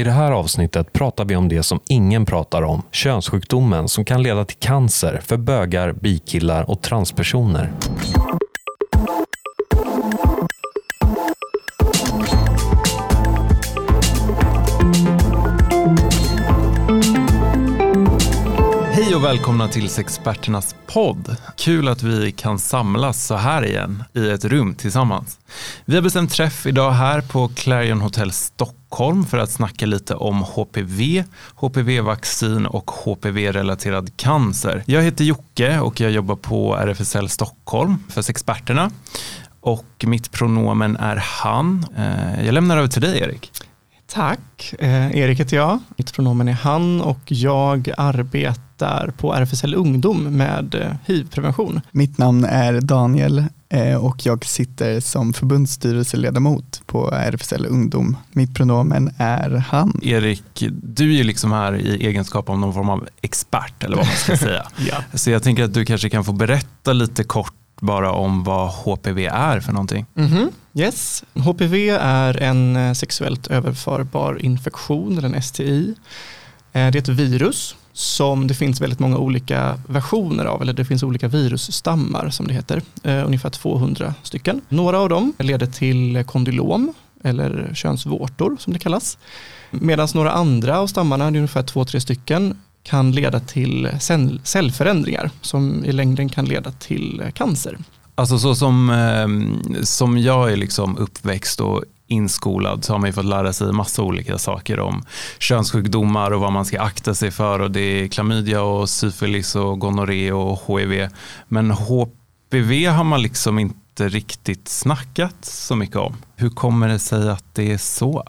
I det här avsnittet pratar vi om det som ingen pratar om, könssjukdomen som kan leda till cancer för bögar, bikillar och transpersoner. Och välkomna till Sexperternas podd. Kul att vi kan samlas så här igen i ett rum tillsammans. Vi har bestämt träff idag här på Clarion Hotel Stockholm för att snacka lite om HPV, HPV-vaccin och HPV-relaterad cancer. Jag heter Jocke och jag jobbar på RFSL Stockholm för Sexperterna och mitt pronomen är han. Eh, jag lämnar över till dig Erik. Tack, eh, Erik heter jag. Mitt pronomen är han och jag arbetar på RFSL Ungdom med eh, hiv-prevention. Mitt namn är Daniel eh, och jag sitter som förbundsstyrelseledamot på RFSL Ungdom. Mitt pronomen är han. Erik, du är ju liksom här i egenskap av någon form av expert eller vad man ska säga. Ja. Så jag tänker att du kanske kan få berätta lite kort bara om vad HPV är för någonting. Mhm, Yes, HPV är en eh, sexuellt överförbar infektion eller en STI. Eh, det är ett virus som det finns väldigt många olika versioner av, eller det finns olika virusstammar som det heter, eh, ungefär 200 stycken. Några av dem leder till kondylom eller könsvårtor som det kallas. Medan några andra av stammarna, det är ungefär två-tre stycken, kan leda till cell- cellförändringar som i längden kan leda till eh, cancer. Alltså så som, eh, som jag är liksom uppväxt och inskolad så har man ju fått lära sig massa olika saker om könssjukdomar och vad man ska akta sig för och det är klamydia och syfilis och gonorré och HIV. Men HPV har man liksom inte riktigt snackat så mycket om. Hur kommer det sig att det är så?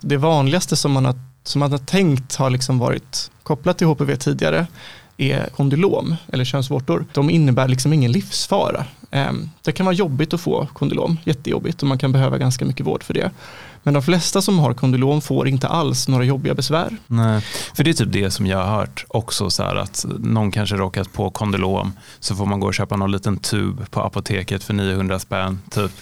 det vanligaste som man har, som man har tänkt har liksom varit kopplat till HPV tidigare är kondylom eller könsvårtor. De innebär liksom ingen livsfara. Ehm, det kan vara jobbigt att få kondylom, jättejobbigt och man kan behöva ganska mycket vård för det. Men de flesta som har kondylom får inte alls några jobbiga besvär. Nej, för det är typ det som jag har hört också så här att någon kanske råkat på kondylom så får man gå och köpa någon liten tub på apoteket för 900 spänn typ.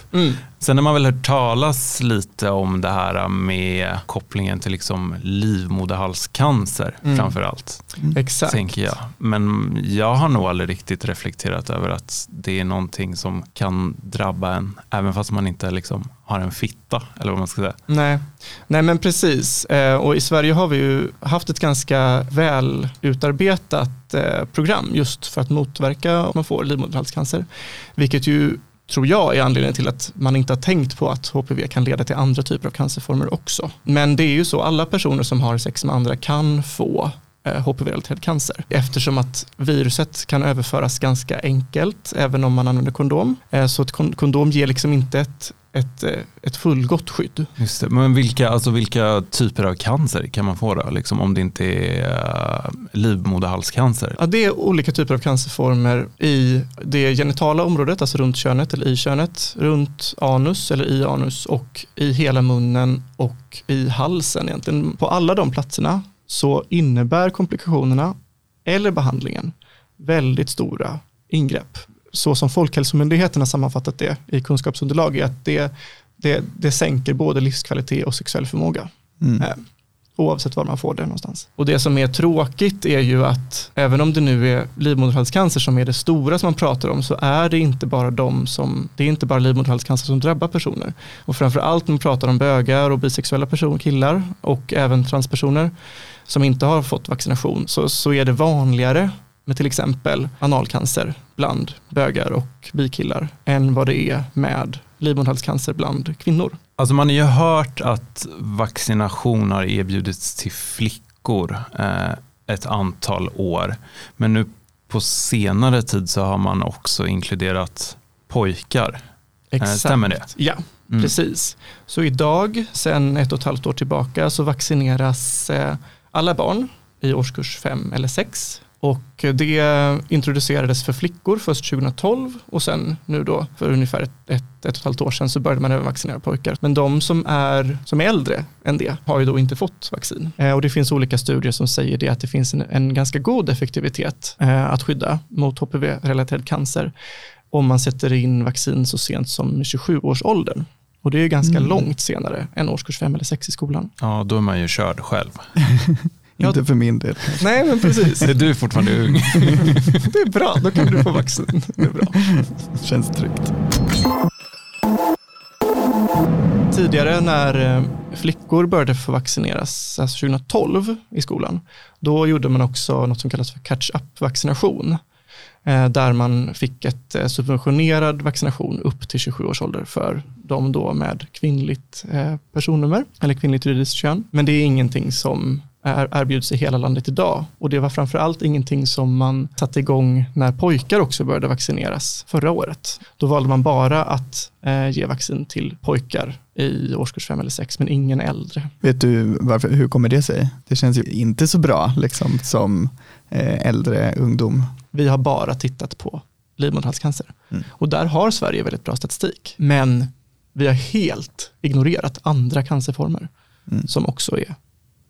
Sen har man väl hört talas lite om det här med kopplingen till liksom livmoderhalscancer Mm. framför allt, Exakt. tänker jag. Men jag har nog aldrig riktigt reflekterat över att det är någonting som kan drabba en, även fast man inte liksom har en fitta, eller vad man ska säga. Nej. Nej men precis, Eh, och i Sverige har vi ju haft ett ganska väl utarbetat eh, program just för att motverka att man får livmoderhalscancer. Vilket ju tror jag är anledningen till att man inte har tänkt på att HPV kan leda till andra typer av cancerformer också. Men det är ju så, alla personer som har sex med andra kan få eh, HPV-relaterad cancer eftersom att viruset kan överföras ganska enkelt även om man använder kondom. Eh, så ett kondom ger liksom inte ett, ett, eh, ett fullgott skydd. Just det. Men vilka, alltså vilka typer av cancer kan man få då? Liksom om det inte är uh, livmoderhalscancer? Ja, det är olika typer av cancerformer i det genitala området, alltså runt könet eller i könet, runt anus eller i anus och i hela munnen och i halsen egentligen. På alla de platserna så innebär komplikationerna eller behandlingen väldigt stora ingrepp. Så som Folkhälsomyndigheten har sammanfattat det i kunskapsunderlag är att det, det, det sänker både livskvalitet och sexuell förmåga. Mm. Eh, oavsett var man får det någonstans. Och det som är tråkigt är ju att även om det nu är livmoderhalscancer som är det stora som man pratar om så är det inte bara de som, det är inte bara livmoderhalscancer som drabbar personer. Och framförallt när man pratar om bögar och bisexuella personer, killar och även transpersoner som inte har fått vaccination så, så är det vanligare med till exempel analcancer bland bögar och bikillar än vad det är med livmoderhalscancer bland kvinnor. Alltså man har ju hört att vaccination har erbjudits till flickor eh, ett antal år. Men nu på senare tid så har man också inkluderat pojkar. Eh, stämmer det? Ja, Mm. precis. Så idag, sedan ett och ett halvt år tillbaka, så vaccineras eh, alla barn i årskurs 5 eller 6. Och det introducerades för flickor först 2012 och sen nu då för ungefär ett, ett, ett och ett halvt år sedan så började man även vaccinera pojkar. Men de som är, som är äldre än det har ju då inte fått vaccin. Eh, och det finns olika studier som säger det att det finns en, en ganska god effektivitet eh, att skydda mot HPV-relaterad cancer om man sätter in vaccin så sent som 27-årsåldern. Och det är ganska Mm. långt senare än årskurs 5 eller 6 i skolan. Ja, då är man ju körd själv. Ja. Inte för min del. Nej, men precis. Är du fortfarande ung? Det är bra, då kan du få vaccin. Det är bra. Känns tryggt. Tidigare när eh, flickor började få vaccineras, alltså 2012 i skolan, då gjorde man också något som kallas för catch-up-vaccination. eh, Där man fick ett eh, subventionerad vaccination upp till 27 års ålder för de då med kvinnligt personnummer eller kvinnligt juridiskt kön. Men det är ingenting som är, erbjuds i hela landet idag och det var framför allt ingenting som man satte igång när pojkar också började vaccineras förra året. Då valde man bara att eh, ge vaccin till pojkar i årskurs 5 eller 6 men ingen äldre. Vet du varför, hur kommer det sig? Det känns ju inte så bra liksom, som eh, äldre ungdom. Vi har bara tittat på livmoderhalscancer Mm. och där har Sverige väldigt bra statistik. Men vi har helt ignorerat andra cancerformer Mm. som också är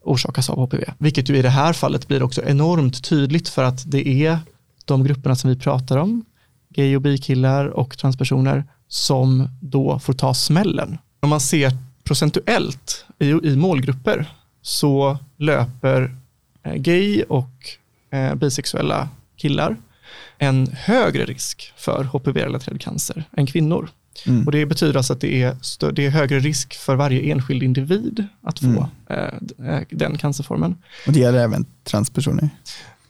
orsakas av HPV. Vilket ju i det här fallet blir också enormt tydligt för att det är de grupperna som vi pratar om, gay och bikillar och transpersoner, som då får ta smällen. Om man ser procentuellt i, i målgrupper så löper eh, gay och eh, bisexuella killar en högre risk för HPV-relaterad cancer än kvinnor. Mm. Och det betyder alltså att det är, stö- det är högre risk för varje enskild individ att få Mm. eh, eh, den cancerformen. Och det gäller även transpersoner.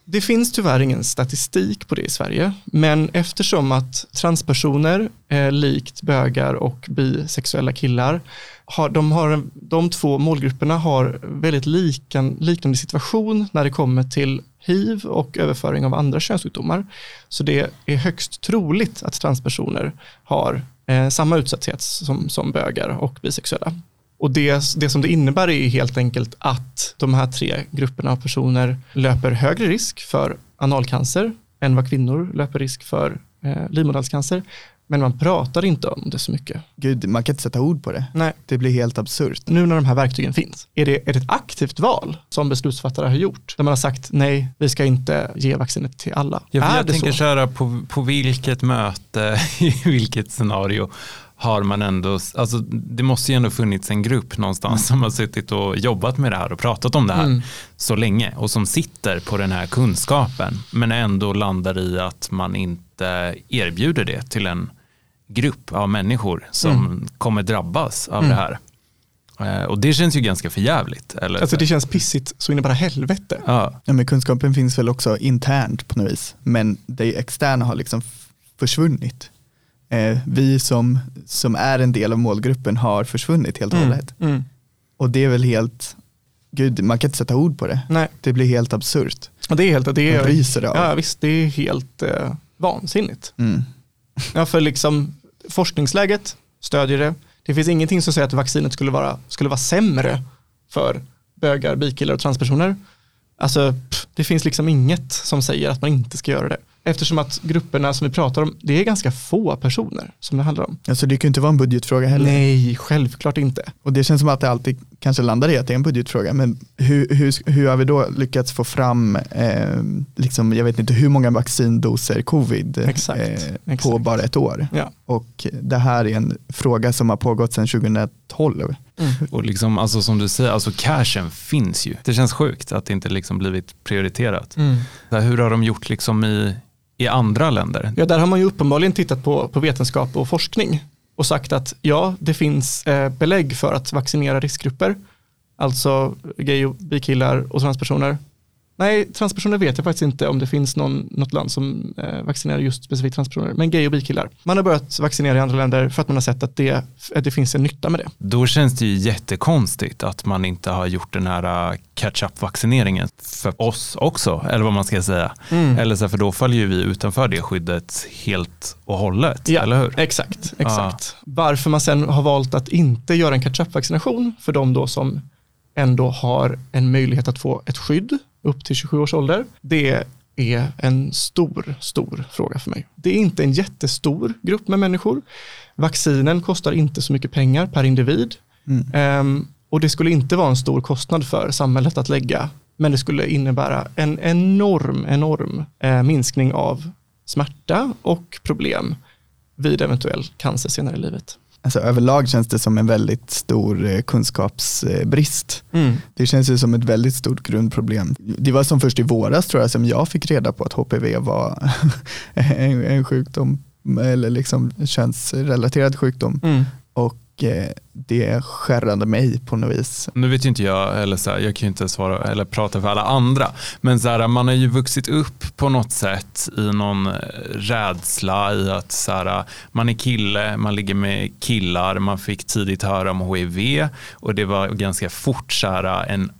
Det finns tyvärr ingen statistik på det i Sverige, men eftersom att transpersoner, eh, likt bögar och bisexuella killar, har, de, har, de två målgrupperna har väldigt likan, liknande situation när det kommer till hiv och överföring av andra könssjukdomar. Så det är högst troligt att transpersoner har eh, samma utsatthet som, som bögar och bisexuella. Och det, det som det innebär är helt enkelt att de här tre grupperna av personer löper högre risk för analcancer än vad kvinnor löper risk för eh, livmoderhalscancer. Men man pratar inte om det så mycket. Gud, man kan inte sätta ord på det. Nej. Det blir helt absurt. Nu när de här verktygen finns, är det, är det ett aktivt val som beslutsfattare har gjort? Där man har sagt nej, vi ska inte ge vaccinet till alla. Är jag det tänker så? köra på, på vilket möte, i vilket scenario har man ändå, alltså det måste ju ändå funnits en grupp någonstans som har suttit och jobbat med det här och pratat om det här Mm. så länge och som sitter på den här kunskapen men ändå landar i att man inte erbjuder det till en grupp av människor som kommer drabbas av Mm. det här. Eh, Och det känns ju ganska förjävligt. Eller? Alltså det känns pissigt så in i bara helvete. ja. Ja, men kunskapen finns väl också internt på något vis, men det externa har liksom försvunnit. Eh, vi som, som är en del av målgruppen har försvunnit helt och Mm. hållet. Mm. Och det är väl helt, gud, man kan inte sätta ord på det. Nej, Det blir helt absurt. och det är helt, det Man är, ryser av. ja visst, det är helt eh, vansinnigt. Mm. Ja, för liksom forskningsläget stödjer det. Det finns ingenting som säger att vaccinet skulle vara, skulle vara sämre för bögar, bikillar och transpersoner. Alltså, pff, det finns liksom inget som säger att man inte ska göra det. Eftersom att grupperna som vi pratar om, det är ganska få personer som det handlar om. Alltså det kan ju inte vara en budgetfråga heller. Nej, självklart inte. Och det känns som att det alltid kanske landar i att det är en budgetfråga. Men hur, hur, hur har vi då lyckats få fram, eh, liksom, jag vet inte hur många vaccindoser covid Exakt, eh, på exakt. bara ett år? Ja. Och det här är en fråga som har pågått sedan 2012. Och liksom, alltså som du säger, alltså cashen finns ju. Det känns sjukt att det inte liksom blivit prioriterat. Här, Hur har de gjort liksom i, i andra länder? Ja, där har man ju uppenbarligen tittat på, på vetenskap och forskning och sagt att ja, det finns eh, belägg för att vaccinera riskgrupper, alltså gay och bikillar och transpersoner. Nej, transpersoner vet jag faktiskt inte om det finns någon, något land som eh, vaccinerar just specifikt transpersoner, men gay och bikillar. Man har börjat vaccinera i andra länder för att man har sett att det, att det finns en nytta med det. Då känns det ju jättekonstigt att man inte har gjort den här catch-up-vaccineringen för oss också, eller vad man ska säga. Eller så här, för då faller ju vi utanför det skyddet helt och hållet, Ja, eller hur? Exakt, exakt. Varför man sen har valt att inte göra en catch-up-vaccination för de då som ändå har en möjlighet att få ett skydd upp till 27 års ålder, det är en stor, stor fråga för mig. Det är inte en jättestor grupp med människor. Vaccinen kostar inte så mycket pengar per individ Mm. Ehm, och det skulle inte vara en stor kostnad för samhället att lägga, men det skulle innebära en enorm, enorm eh, minskning av smärta och problem vid eventuell cancer senare i livet. Alltså överlag känns det som en väldigt stor eh, kunskapsbrist. Mm. Det känns ju som ett väldigt stort grundproblem. Det var som först i våras tror jag som jag fick reda på att HPV var en, en sjukdom eller liksom könsrelaterad sjukdom Mm. och Eh, det skärrade mig på något vis. Nu vet ju inte jag, eller så här, jag kan ju inte svara eller prata för alla andra, men så här, man har ju vuxit upp på något sätt i någon eh, rädsla i att så här, man är kille, man ligger med killar, man fick tidigt höra om HIV och det var ganska fort så här, en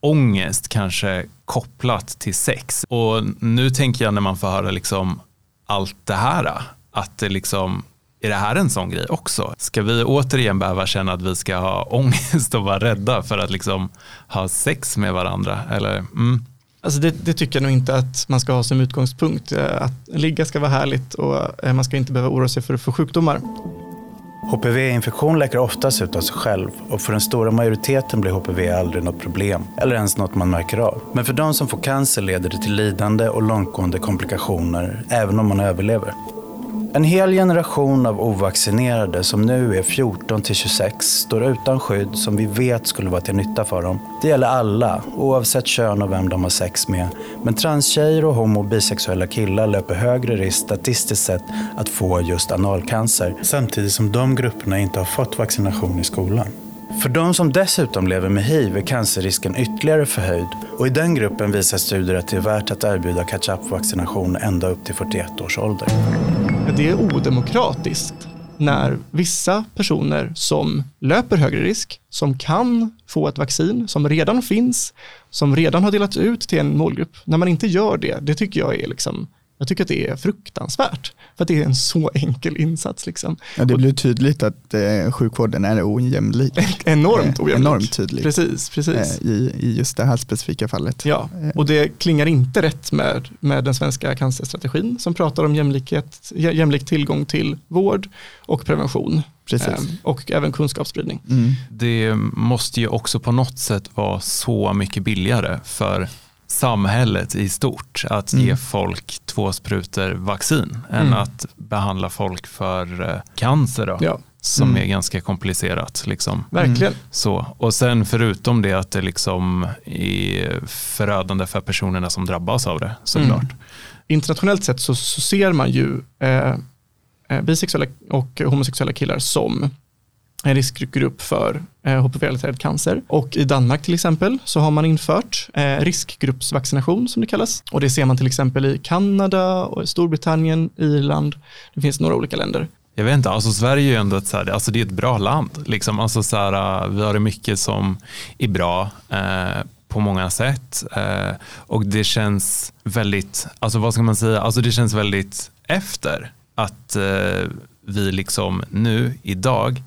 ångest kanske kopplat till sex. Och nu tänker jag när man får höra liksom allt det här, att det liksom är det här en sån grej också? Ska vi återigen behöva känna att vi ska ha ångest och vara rädda för att liksom ha sex med varandra? Eller, mm. Alltså det, det tycker jag nog inte att man ska ha som utgångspunkt. Eh, Att ligga ska vara härligt och eh, man ska inte behöva oroa sig för, för sjukdomar. HPV-infektion läker oftast ut av sig själv och för den stora majoriteten blir HPV aldrig något problem eller ens något man märker av. Men för de som får cancer leder det till lidande och långtgående komplikationer även om man överlever. En hel generation av ovaccinerade som nu är 14 till 26 står utan skydd som vi vet skulle vara till nytta för dem. Det gäller alla, oavsett kön och vem de har sex med. Men transtjejer och homo och bisexuella killar löper högre risk statistiskt sett att få just analcancer. Samtidigt som de grupperna inte har fått vaccination i skolan. För de som dessutom lever med hiv är cancerrisken ytterligare förhöjd och i den gruppen visar studier att det är värt att erbjuda catch-up-vaccination ända upp till 41 års ålder. Det är odemokratiskt när vissa personer som löper högre risk, som kan få ett vaccin, som redan finns, som redan har delats ut till en målgrupp, när man inte gör det, det tycker jag är liksom, jag tycker att det är fruktansvärt. För att det är en så enkel insats liksom. Ja, det blir tydligt att eh, sjukvården är ojämlik. Enormt Eh, ojämlik. Enormt tydligt Precis, precis. eh, i, i just det här specifika fallet. Ja, och det klingar inte rätt med, med den svenska cancerstrategin som pratar om jämlikhet, jä- jämlik tillgång till vård och prevention Precis. eh, och även kunskapsspridning. Mm. Det måste ju också på något sätt vara så mycket billigare för samhället i stort att Mm. ge folk två sprutor vaccin än Mm. att behandla folk för eh, cancer då, Ja, som Mm. är ganska komplicerat. Liksom. verkligen. Så. Och sen förutom det att det liksom är förödande för personerna som drabbas av det såklart. Mm. Internationellt sett så, så ser man ju eh, eh, bisexuella och homosexuella killar som en riskgrupp för eh, HPV-relaterad cancer. Och i Danmark till exempel så har man infört eh, riskgruppsvaccination som det kallas. Och det ser man till exempel i Kanada, och Storbritannien, Irland. Det finns några olika länder. Jag vet inte, alltså Sverige är ju ändå ett, så här, alltså det är ett bra land. Liksom. Alltså så här, vi har det mycket som är bra eh, på många sätt. Eh, och det känns väldigt, alltså vad ska man säga, alltså det känns väldigt efter att eh, vi liksom nu idag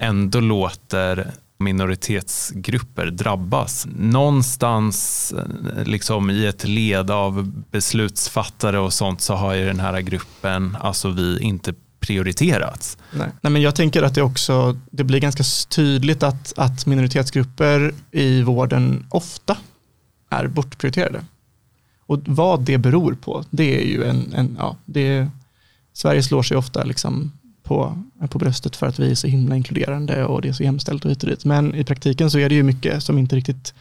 ändå låter minoritetsgrupper drabbas. Någonstans eh, liksom i ett led av beslutsfattare och sånt så har ju den här gruppen, alltså vi, inte prioriterats. Nej. Nej, men jag tänker att det också, det blir ganska tydligt att, att minoritetsgrupper i vården ofta är bortprioriterade. Och vad det beror på, det är ju en, en ja, det, Sverige slår sig ofta liksom på, på bröstet för att vi är så himla inkluderande och det är så jämställt och hit och dit. Men i praktiken så är det ju mycket som inte riktigt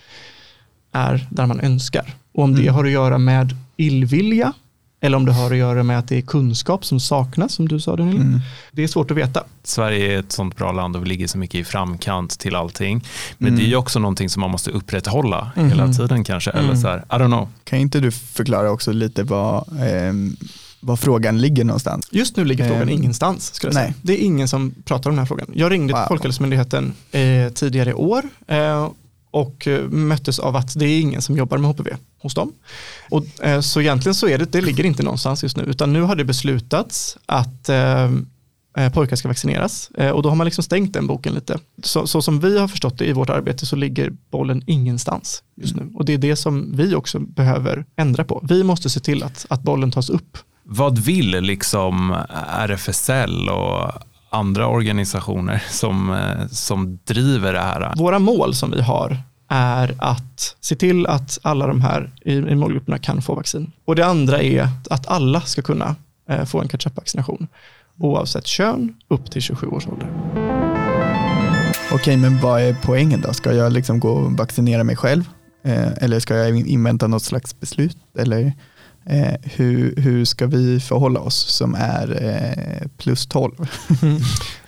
är där man önskar. Och om det Mm. har att göra med illvilja eller om det har att göra med att det är kunskap som saknas, som du sa Daniel. Mm. Det är svårt att veta. Sverige är ett sånt bra land och vi ligger så mycket i framkant till allting. Men Mm. det är ju också någonting som man måste upprätthålla Mhm. hela tiden kanske. Eller Mm. så här, I don't know. Kan inte du förklara också lite vad, ehm, vad frågan ligger någonstans? Just nu ligger frågan Ehm, ingenstans. Skulle jag nej. säga. Det är ingen som pratar om den här frågan. Jag ringde till Wow. Folkhälsomyndigheten eh, tidigare i år eh, och eh, möttes av att det är ingen som jobbar med HPV hos dem. Och, eh, så egentligen så är det, det ligger inte någonstans just nu, utan nu har det beslutats att eh, eh, pojkar ska vaccineras eh, och då har man liksom stängt den boken lite. Så, så som vi har förstått det i vårt arbete så ligger bollen ingenstans just nu och det är det som vi också behöver ändra på. Vi måste se till att, att bollen tas upp Vad vill liksom RFSL och andra organisationer som, eh, som driver det här? Våra mål som vi har är att se till att alla de här i, i målgrupperna kan få vaccin. Och det andra är att alla ska kunna eh, få en catch-up-vaccination. oavsett kön upp till 27 års ålder. Okej, men vad är poängen då? Ska jag liksom gå och vaccinera mig själv? Eh, eller ska jag invänta något slags beslut? Eller eh, hur, hur ska vi förhålla oss som är eh, plus 12?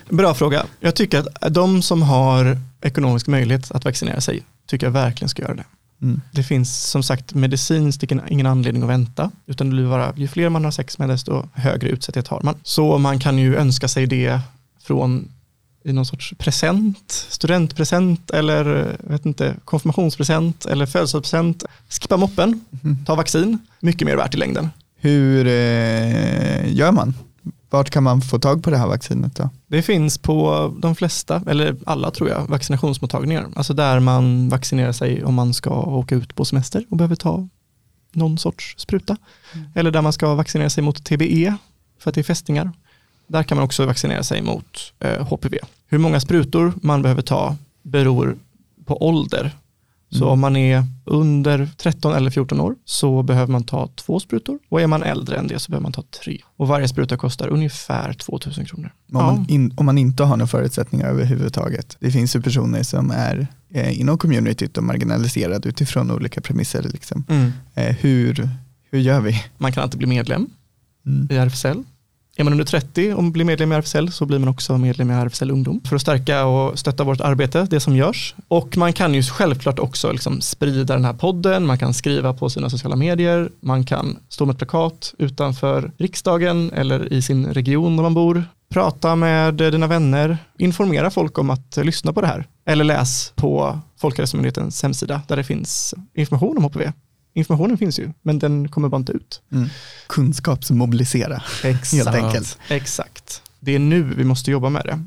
Bra fråga. Jag tycker att de som har ekonomisk möjlighet att vaccinera sig tycker jag verkligen ska göra det. Mm. Det finns som sagt medicinskt ingen anledning att vänta, utan det blir bara, ju fler man har sex med desto högre utsatthet har man. Så man kan ju önska sig det från i någon sorts present, studentpresent eller vet inte, konfirmationspresent eller födelsedagspresent. Skippa moppen, Mm. ta vaccin, mycket mer värt i längden. Hur eh, gör man? Vart kan man få tag på det här vaccinet då? Det finns på de flesta, eller alla tror jag, vaccinationsmottagningar. Alltså där man vaccinerar sig om man ska åka ut på semester och behöver ta någon sorts spruta. Eller där man ska vaccinera sig mot TBE för att det är fästingar. Där kan man också vaccinera sig mot eh, HPV. Hur många sprutor man behöver ta beror på ålder. Så Mm. om man är under 13 eller 14 år så behöver man ta två sprutor och är man äldre än det så behöver man ta tre. Och varje spruta kostar ungefär 2000 kronor. Om, man in, om man inte har några förutsättningar överhuvudtaget. Det finns ju personer som är eh, inom communityt och marginaliserade utifrån olika premisser. Liksom. Mm. Eh, hur, hur gör vi? Man kan alltid bli medlem Mm. i RFSL. Är man under 30 och blir medlem i RFSL så blir man också medlem i RFSL Ungdom för att stärka och stötta vårt arbete, det som görs. Och man kan ju självklart också liksom sprida den här podden, man kan skriva på sina sociala medier, man kan stå med ett plakat utanför riksdagen eller i sin region där man bor. Prata med dina vänner, informera folk om att lyssna på det här. Eller läs på Folkhälsomyndighetens hemsida där det finns information om HPV. Informationen finns ju, men den kommer bara inte ut. Mm. Kunskapsmobilisera. Exakt. Helt enkelt. Exakt. Det är nu vi måste jobba med det.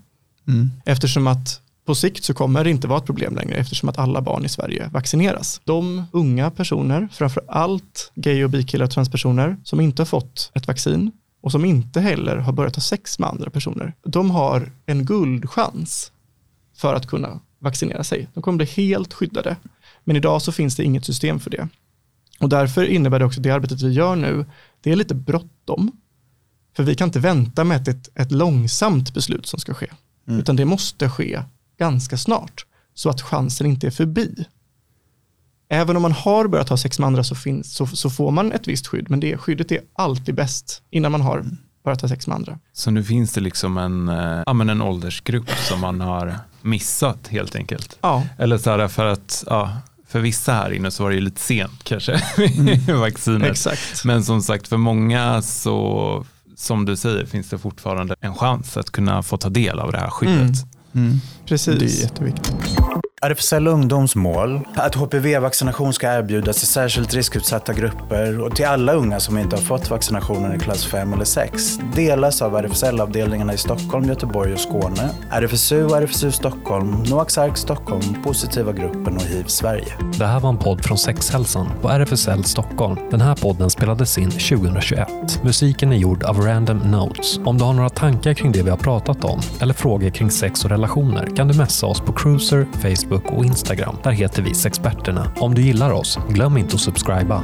Mm. Eftersom att på sikt så kommer det inte vara ett problem längre eftersom att alla barn i Sverige vaccineras. De unga personer, framför allt gay och bikillar och transpersoner som inte har fått ett vaccin och som inte heller har börjat ha sex med andra personer, de har en guldchans för att kunna vaccinera sig. De kommer bli helt skyddade. Men idag så finns det inget system för det. Och därför innebär det också det arbetet vi gör nu, det är lite bråttom. För vi kan inte vänta med ett, ett långsamt beslut som ska ske. Mm. Utan det måste ske ganska snart. Så att chansen inte är förbi. Även om man har börjat ha sex med andra så, finns, så, så får man ett visst skydd. Men det skyddet är alltid bäst innan man har börjat ha sex med andra. Så nu finns det liksom en, eh, ja, men en åldersgrupp som man har missat helt enkelt. Ja, Eller så här för att, ja, för vissa här inne så var det ju lite sent kanske med vaccinet. exakt. Men som sagt för många så, som du säger, finns det fortfarande en chans att kunna få ta del av det här skyddet. Mm. Mm. Precis. Det är jätteviktigt. RFSL Ungdoms mål att HPV-vaccination ska erbjudas till särskilt riskutsatta grupper och till alla unga som inte har fått vaccinationen i klass 5 eller 6 delas av RFSL-avdelningarna i Stockholm, Göteborg och Skåne, RFSU och RFSU Stockholm, Noaks Ark Stockholm, Positiva gruppen och HIV Sverige. Det här var en podd från Sexhälsan på RFSL Stockholm. Den här podden spelades in 2021. Musiken är gjord av Random Notes. Om du har några tankar kring det vi har pratat om eller frågor kring sex och relationer kan du messa oss på Cruiser, Facebook och Instagram. Där heter vi Sexperterna. Om du gillar oss, glöm inte att subscriba.